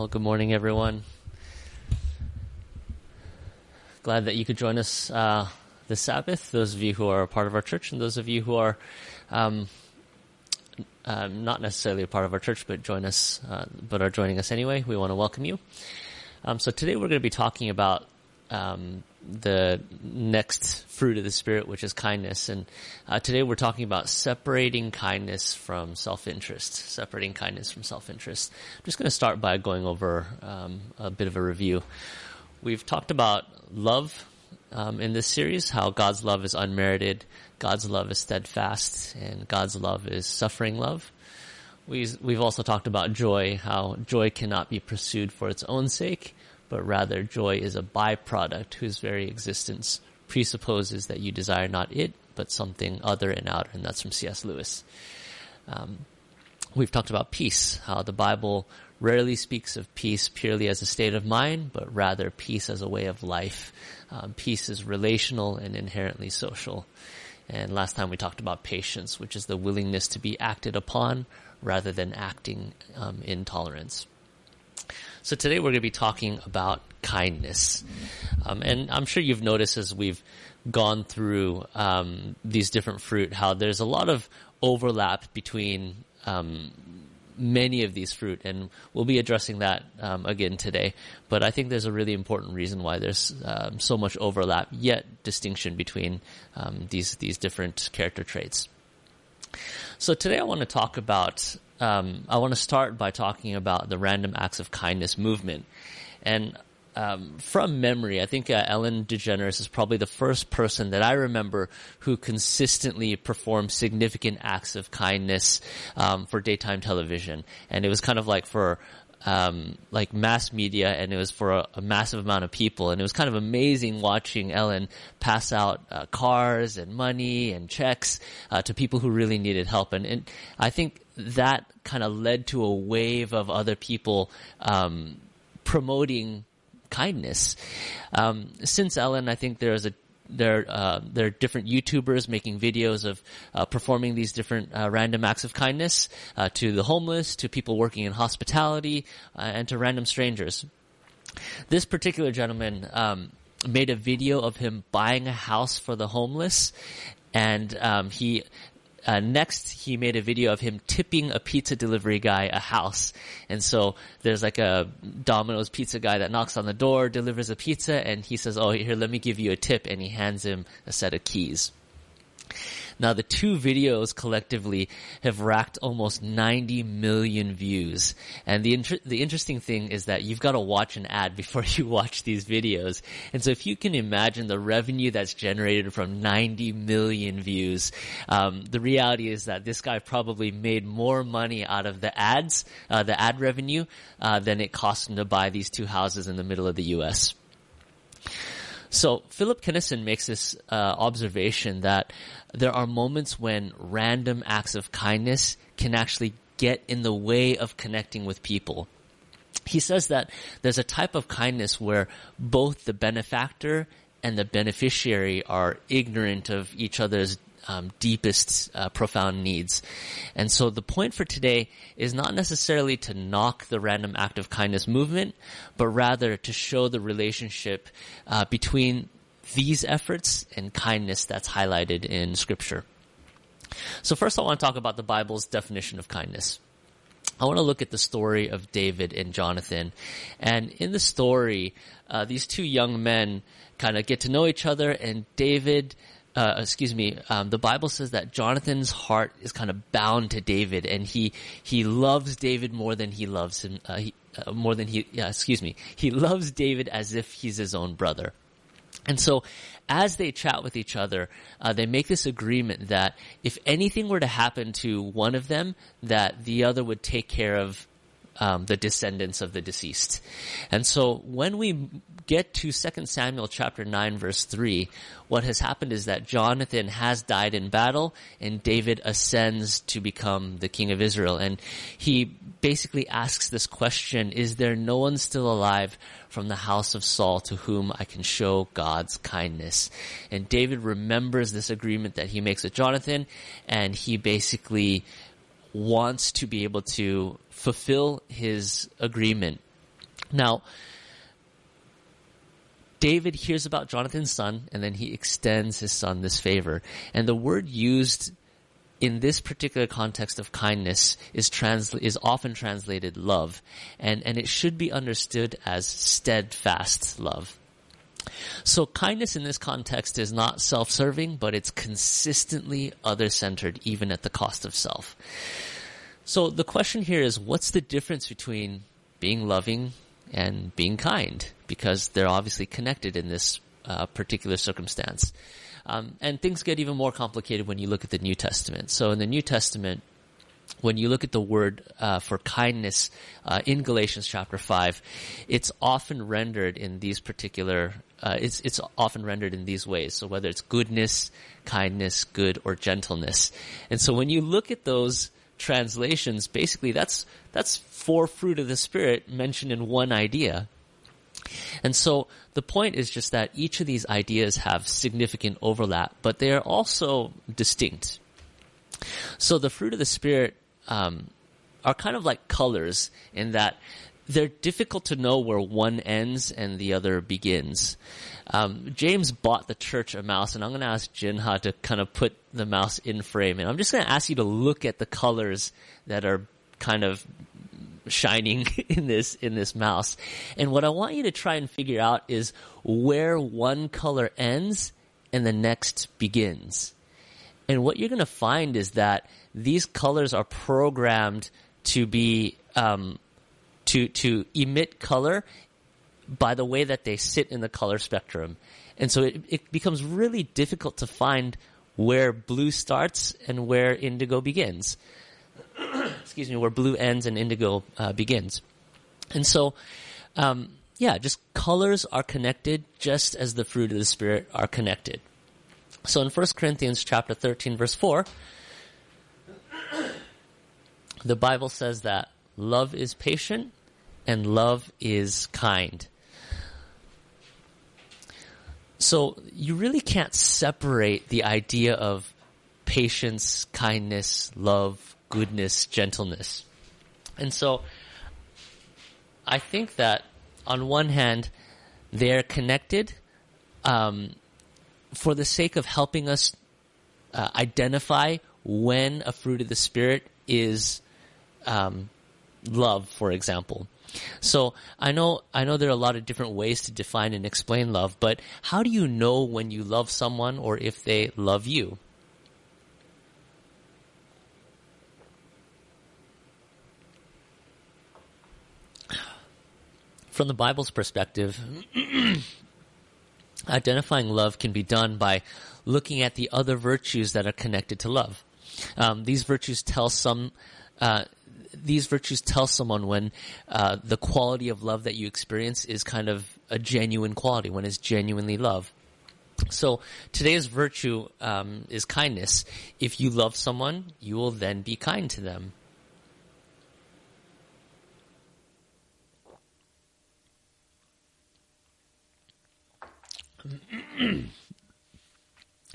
Well, good morning, everyone. Glad that you could join us uh, this Sabbath. Those of you who are a part of our church, and those of you who are um, um, not necessarily a part of our church, but join us, uh, but are joining us anyway. We want to welcome you. Um, so today we're going to be talking about um, the next fruit of the spirit, which is kindness. And uh, today we're talking about separating kindness from self-interest. Separating kindness from self-interest. I'm just going to start by going over um, a bit of a review. We've talked about love um, in this series, how God's love is unmerited, God's love is steadfast, and God's love is suffering love. We've, we've also talked about joy, how joy cannot be pursued for its own sake, but rather joy is a byproduct whose very existence presupposes that you desire not it, but something other and outer, and that's from C.S. Lewis. Um, we've talked about peace, how the Bible rarely speaks of peace purely as a state of mind, but rather peace as a way of life. Um, peace is relational and inherently social. And last time we talked about patience, which is the willingness to be acted upon rather than acting um, in tolerance. So today we're going to be talking about kindness. Um, and I'm sure you've noticed as we've gone through um, these different fruit how there's a lot of overlap between um, many of these fruit, and we'll be addressing that um, again today. But I think there's a really important reason why there's um, so much overlap, yet distinction between um, these these different character traits. So today I want to talk about um, I want to start by talking about the random acts of kindness movement. And um, from memory, I think uh, Ellen DeGeneres is probably the first person that I remember who consistently performed significant acts of kindness um, for daytime television, and it was kind of like for um, like mass media, and it was for a, a, massive amount of people, and it was kind of amazing watching Ellen pass out uh, cars and money and checks uh, to people who really needed help, and, and I think that kind of led to a wave of other people um, promoting kindness. Um, since Ellen, I think there is a there uh, there are different YouTubers making videos of uh, performing these different uh, random acts of kindness uh, to the homeless, to people working in hospitality, uh, and to random strangers. This particular gentleman um, made a video of him buying a house for the homeless, and um, he uh, next, he made a video of him tipping a pizza delivery guy a house. And so there's like a Domino's pizza guy that knocks on the door, delivers a pizza, and he says, oh, here, let me give you a tip. And he hands him a set of keys. Now the two videos collectively have racked almost 90 million views. And the inter- the interesting thing is that you've got to watch an ad before you watch these videos. And so if you can imagine the revenue that's generated from 90 million views, um, the reality is that this guy probably made more money out of the ads, uh, the ad revenue, uh, than it cost him to buy these two houses in the middle of the U.S. So Philip Kenneson makes this uh, observation that there are moments when random acts of kindness can actually get in the way of connecting with people. He says that there's a type of kindness where both the benefactor and the beneficiary are ignorant of each other's um, deepest, uh, profound needs. And so the point for today is not necessarily to knock the random act of kindness movement, but rather to show the relationship uh, between these efforts and kindness that's highlighted in scripture. So first I want to talk about the Bible's definition of kindness. I want to look at the story of David and Jonathan. And in the story, uh, these two young men kind of get to know each other and David uh, excuse me, um, the Bible says that Jonathan's heart is kind of bound to David, and he he loves David more than he loves him. Uh, he, uh, more than he, excuse me, he loves David as if he's his own brother. And so, as they chat with each other, uh, they make this agreement that if anything were to happen to one of them, that the other would take care of um, the descendants of the deceased. And so when we get to 2 Samuel chapter 9 verse 3, what has happened is that Jonathan has died in battle and David ascends to become the king of Israel. And he basically asks this question, is there no one still alive from the house of Saul to whom I can show God's kindness? And David remembers this agreement that he makes with Jonathan and he basically wants to be able to fulfill his agreement Now, David hears about Jonathan's son, and then he extends his son this favor. And the word used in this particular context of kindness is transla- is often translated love, and and it should be understood as steadfast love. So kindness in this context is not self-serving, but it's consistently other-centered, even at the cost of self. So the question here is, what's the difference between being loving and being kind? Because they're obviously connected in this uh, particular circumstance. Um, and things get even more complicated when you look at the New Testament. So in the New Testament, when you look at the word uh, for kindness uh, in Galatians chapter five, it's often rendered in these particular. Uh, it's it's often rendered in these ways. So whether it's goodness, kindness, good, or gentleness, and so when you look at those translations, basically that's that's four fruit of the spirit mentioned in one idea. And so the point is just that each of these ideas have significant overlap, but they are also distinct. So the fruit of the spirit um, are kind of like colors in that they're difficult to know where one ends and the other begins. Um, James bought the church a mouse, and I'm going to ask Jinha to kind of put the mouse in frame, and I'm just going to ask you to look at the colors that are kind of shining in this in this mouse. And what I want you to try and figure out is where one color ends and the next begins. And what you're going to find is that these colors are programmed to be um, to to emit color by the way that they sit in the color spectrum. And so it, it becomes really difficult to find where blue starts and where indigo begins. excuse me, where blue ends and indigo uh, begins. And so, um, yeah, just colors are connected just as the fruit of the Spirit are connected. So in 1 Corinthians chapter 13 verse 4, the Bible says that love is patient and love is kind. So you really can't separate the idea of patience, kindness, love, goodness, gentleness. And so I think that on one hand, they're connected um, for the sake of helping us uh, identify when a fruit of the Spirit is um, love, for example. So I know I know there are a lot of different ways to define and explain love, but how do you know when you love someone or if they love you? from the Bible's perspective, identifying love can be done by looking at the other virtues that are connected to love. Um, these virtues tell some. Uh, these virtues tell someone when uh, the quality of love that you experience is kind of a genuine quality, when it's genuinely love. So today's virtue um, is kindness. If you love someone, you will then be kind to them.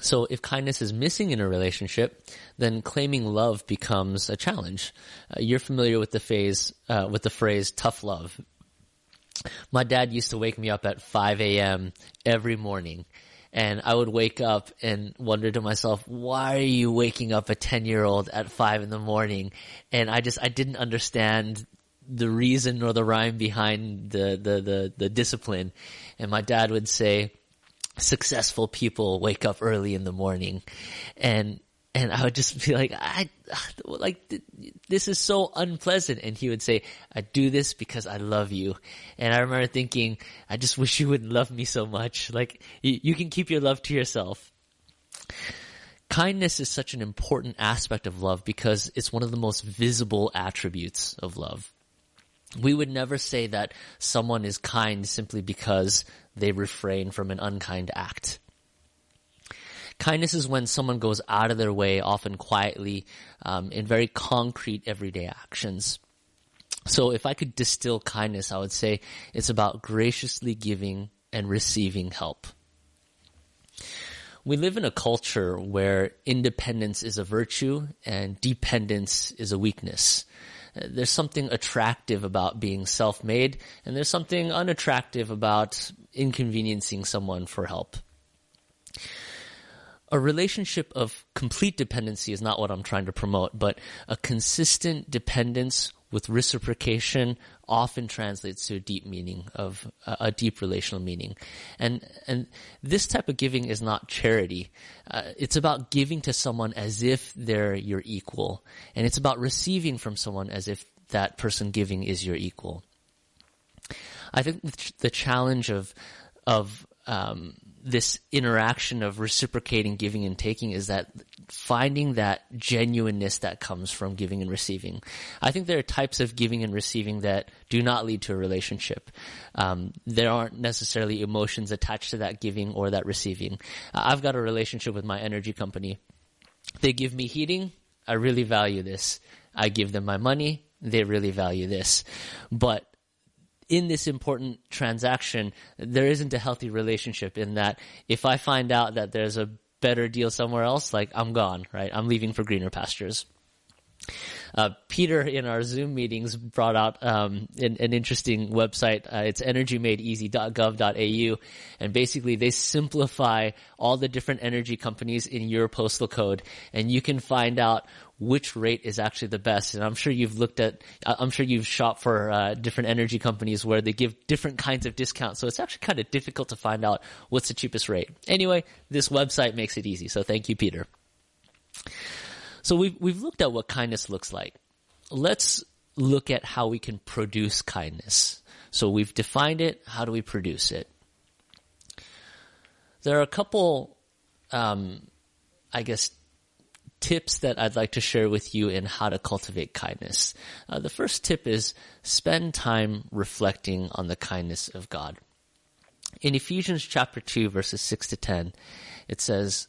so if kindness is missing in a relationship, then claiming love becomes a challenge. Uh, you're familiar with the phase, uh, with the phrase tough love. My dad used to wake me up at 5 a.m. every morning and I would wake up and wonder to myself, why are you waking up a 10 year old at 5 in the morning? And I just, I didn't understand the reason or the rhyme behind the, the, the, the discipline. And my dad would say, successful people wake up early in the morning and and I would just be like, I, like, this is so unpleasant. And he would say, I do this because I love you. And I remember thinking, I just wish you wouldn't love me so much. Like, you, you can keep your love to yourself. Kindness is such an important aspect of love because it's one of the most visible attributes of love. We would never say that someone is kind simply because they refrain from an unkind act. Kindness is when someone goes out of their way, often quietly, um, in very concrete everyday actions. So if I could distill kindness, I would say it's about graciously giving and receiving help. We live in a culture where independence is a virtue and dependence is a weakness. There's something attractive about being self-made, and there's something unattractive about inconveniencing someone for help. A relationship of complete dependency is not what I'm trying to promote, but a consistent dependence with reciprocation often translates to a deep meaning of uh, a deep relational meaning. And, and this type of giving is not charity. Uh, it's about giving to someone as if they're your equal. And it's about receiving from someone as if that person giving is your equal. I think the challenge of, of, um, this interaction of reciprocating giving and taking is that finding that genuineness that comes from giving and receiving. I think there are types of giving and receiving that do not lead to a relationship. Um, there aren't necessarily emotions attached to that giving or that receiving. I've got a relationship with my energy company. They give me heating. I really value this. I give them my money. They really value this. But in this important transaction, there isn't a healthy relationship in that if I find out that there's a better deal somewhere else, like I'm gone, right? I'm leaving for greener pastures. Uh, Peter in our Zoom meetings brought out um, an, an, interesting website. Uh, it's energymadeeasy.gov.au, and basically they simplify all the different energy companies in your postal code, and you can find out which rate is actually the best. And I'm sure you've looked at, I'm sure you've shopped for uh, different energy companies where they give different kinds of discounts. So it's actually kind of difficult to find out what's the cheapest rate. Anyway, this website makes it easy. So thank you, Peter. So we've we've looked at what kindness looks like. Let's look at how we can produce kindness. So we've defined it. How do we produce it? There are a couple, um, I guess, tips that I'd like to share with you in how to cultivate kindness. Uh, the first tip is spend time reflecting on the kindness of God. In Ephesians chapter 2 verses 6 to 10, it says,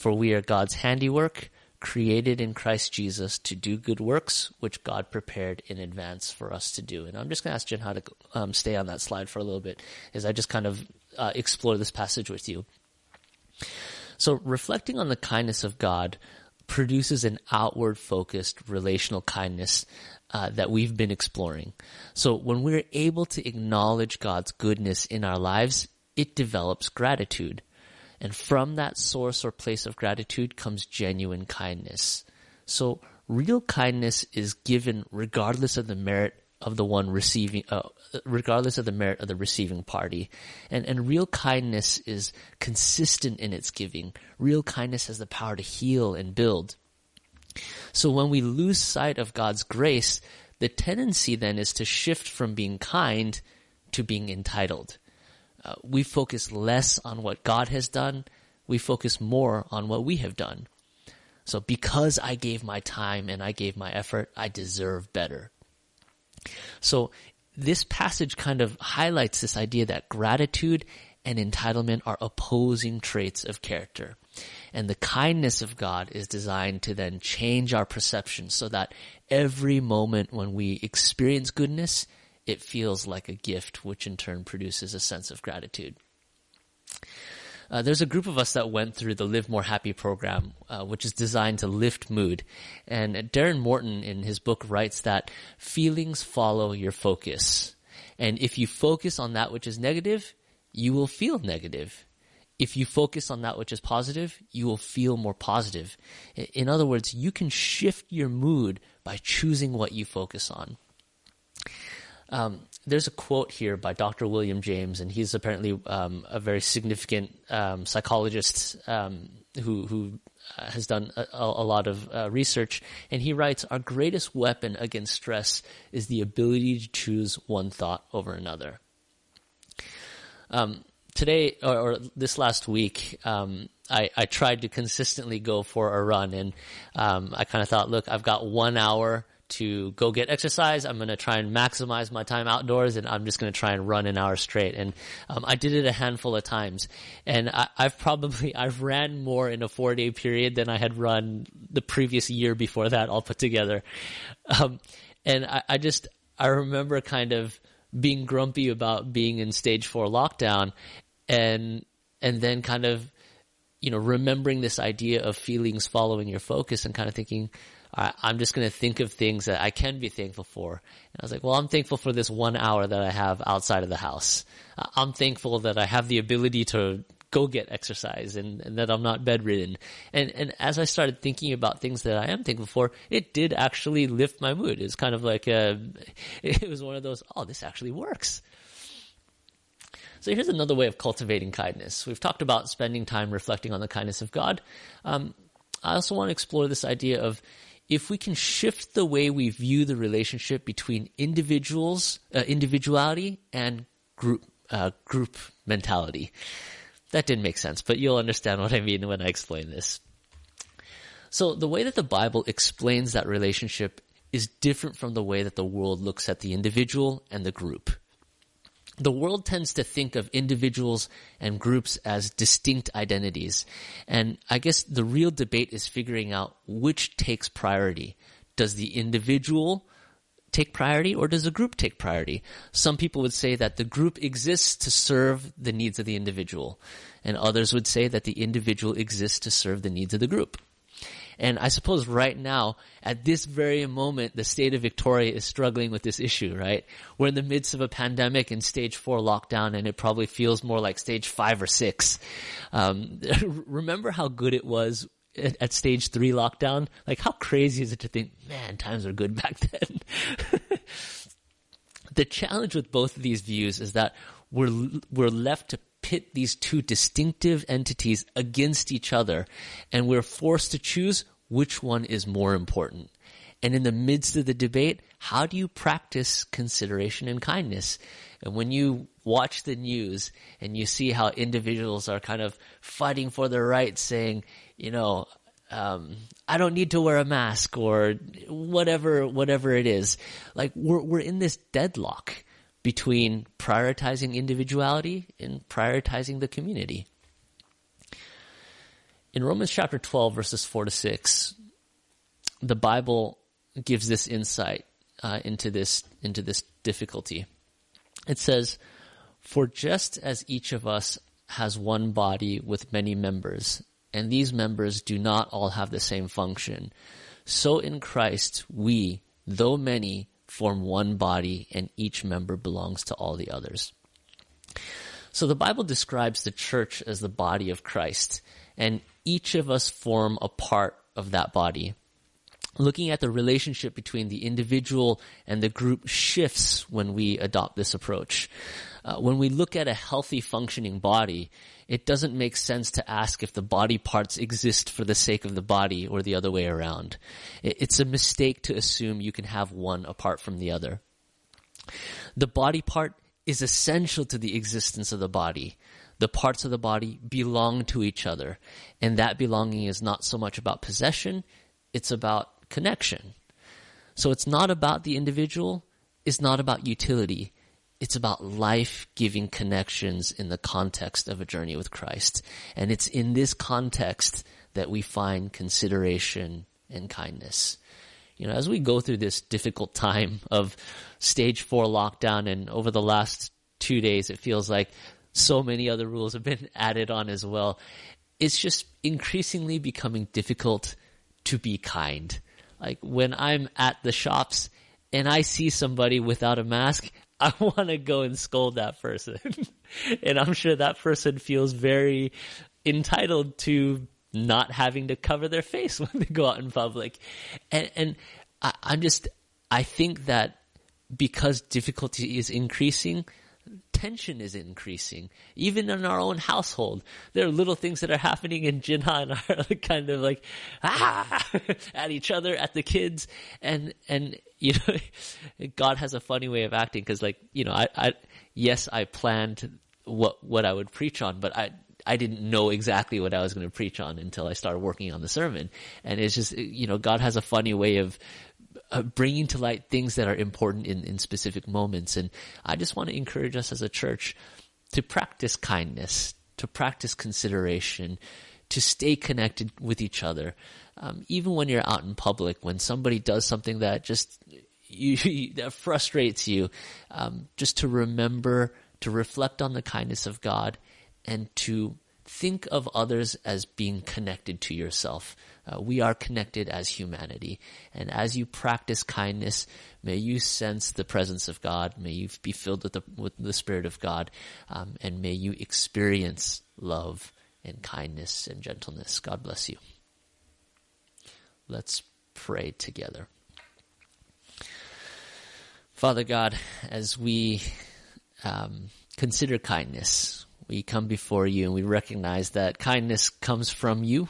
For we are God's handiwork, created in Christ Jesus to do good works, which God prepared in advance for us to do. And I'm just going to ask Jinha to um, stay on that slide for a little bit, as I just kind of uh, explore this passage with you. So reflecting on the kindness of God produces an outward focused relational kindness uh, that we've been exploring. So when we're able to acknowledge God's goodness in our lives, it develops gratitude. And from that source or place of gratitude comes genuine kindness. So real kindness is given regardless of the merit of the one receiving, uh, regardless of the merit of the receiving party. And, and real kindness is consistent in its giving. Real kindness has the power to heal and build. So when we lose sight of God's grace, the tendency then is to shift from being kind to being entitled. Uh, we focus less on what God has done. We focus more on what we have done. So because I gave my time and I gave my effort, I deserve better. So this passage kind of highlights this idea that gratitude and entitlement are opposing traits of character. And the kindness of God is designed to then change our perception so that every moment when we experience goodness, it feels like a gift, which in turn produces a sense of gratitude. Uh, there's a group of us that went through the Live More Happy program, uh, which is designed to lift mood. And Darren Morton in his book writes that feelings follow your focus. And if you focus on that which is negative, you will feel negative. If you focus on that which is positive, you will feel more positive. In other words, you can shift your mood by choosing what you focus on. Um, there's a quote here by Dr. William James, and he's apparently um, a very significant um, psychologist um, who who uh, has done a, a lot of uh, research. And he writes, "Our greatest weapon against stress is the ability to choose one thought over another." Um, today, or, or, this last week, um, I, I, tried to consistently go for a run, and um, I kind of thought, look, I've got one hour to go get exercise. I'm going to try and maximize my time outdoors and I'm just going to try and run an hour straight. And, um, I did it a handful of times and I, have probably, I've ran more in a four day period than I had run the previous year before that all put together. Um, and I, I just, I remember kind of being grumpy about being in stage four lockdown and, and then kind of, you know, remembering this idea of feelings following your focus and kind of thinking, I, am just going to think of things that I can be thankful for. And I was like, well, I'm thankful for this one hour that I have outside of the house. I'm thankful that I have the ability to go get exercise and, and, that I'm not bedridden. And, and as I started thinking about things that I am thankful for, it did actually lift my mood. It's kind of like, a, it was one of those, oh, this actually works. So here's another way of cultivating kindness. We've talked about spending time reflecting on the kindness of God. Um, I also want to explore this idea of if we can shift the way we view the relationship between individuals, uh, individuality and group, uh, group mentality. That didn't make sense, but you'll understand what I mean when I explain this. So the way that the Bible explains that relationship is different from the way that the world looks at the individual and the group the world tends to think of individuals and groups as distinct identities. And I guess the real debate is figuring out which takes priority. Does the individual take priority or does the group take priority? Some people would say that the group exists to serve the needs of the individual. And others would say that the individual exists to serve the needs of the group. And I suppose right now, at this very moment, the state of Victoria is struggling with this issue, right? We're in the midst of a pandemic and stage four lockdown and it probably feels more like stage five or six. Um, remember how good it was at, at, stage three lockdown? Like how crazy is it to think, man, times were good back then? the challenge with both of these views is that we're, we're left to pit these two distinctive entities against each other and we're forced to choose which one is more important. And in the midst of the debate, how do you practice consideration and kindness? And when you watch the news and you see how individuals are kind of fighting for their rights, saying, you know, um, I don't need to wear a mask or whatever, whatever it is. Like we're, we're in this deadlock between prioritizing individuality and prioritizing the community. In Romans chapter 12 verses 4 to 6, the Bible gives this insight uh, into this into this difficulty. It says, "For just as each of us has one body with many members, and these members do not all have the same function, so in Christ we, though many, form one body and each member belongs to all the others. So the Bible describes the church as the body of Christ and each of us form a part of that body. Looking at the relationship between the individual and the group shifts when we adopt this approach. Uh, when we look at a healthy functioning body, it doesn't make sense to ask if the body parts exist for the sake of the body or the other way around. It's a mistake to assume you can have one apart from the other. The body part is essential to the existence of the body. The parts of the body belong to each other. And that belonging is not so much about possession, it's about connection. So it's not about the individual, it's not about utility it's about life-giving connections in the context of a journey with Christ. And it's in this context that we find consideration and kindness. You know, as we go through this difficult time of stage four lockdown and over the last two days, it feels like so many other rules have been added on as well. It's just increasingly becoming difficult to be kind. Like when I'm at the shops and I see somebody without a mask, I want to go and scold that person. and I'm sure that person feels very entitled to not having to cover their face when they go out in public. And, and I, I'm just, I think that because difficulty is increasing, tension is increasing. Even in our own household, there are little things that are happening in Jinha and are kind of like, ah, at each other, at the kids. And, and, you know, God has a funny way of acting because like, you know, I, I, yes, I planned what, what I would preach on, but I, I didn't know exactly what I was going to preach on until I started working on the sermon. And it's just, you know, God has a funny way of uh, bringing to light things that are important in, in specific moments. And I just want to encourage us as a church to practice kindness, to practice consideration, to stay connected with each other. Um, even when you're out in public, when somebody does something that just you, that frustrates you, um, just to remember to reflect on the kindness of God and to think of others as being connected to yourself. Uh, we are connected as humanity. And as you practice kindness, may you sense the presence of God. May you be filled with the, with the Spirit of God. Um, and may you experience love and kindness and gentleness. God bless you. Let's pray together. Father God, as we um, consider kindness, we come before you and we recognize that kindness comes from you.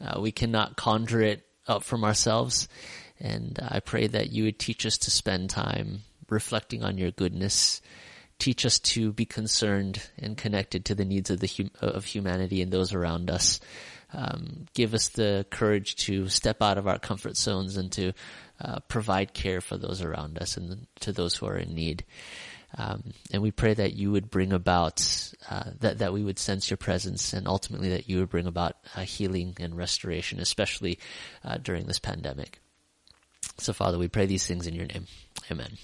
Uh, we cannot conjure it up from ourselves. And I pray that you would teach us to spend time reflecting on your goodness. Teach us to be concerned and connected to the needs of the hum- of humanity and those around us. Um, give us the courage to step out of our comfort zones and to uh, provide care for those around us and to those who are in need. Um, and we pray that you would bring about uh, that that we would sense your presence, and ultimately that you would bring about uh, healing and restoration, especially uh, during this pandemic. So, Father, we pray these things in your name. Amen.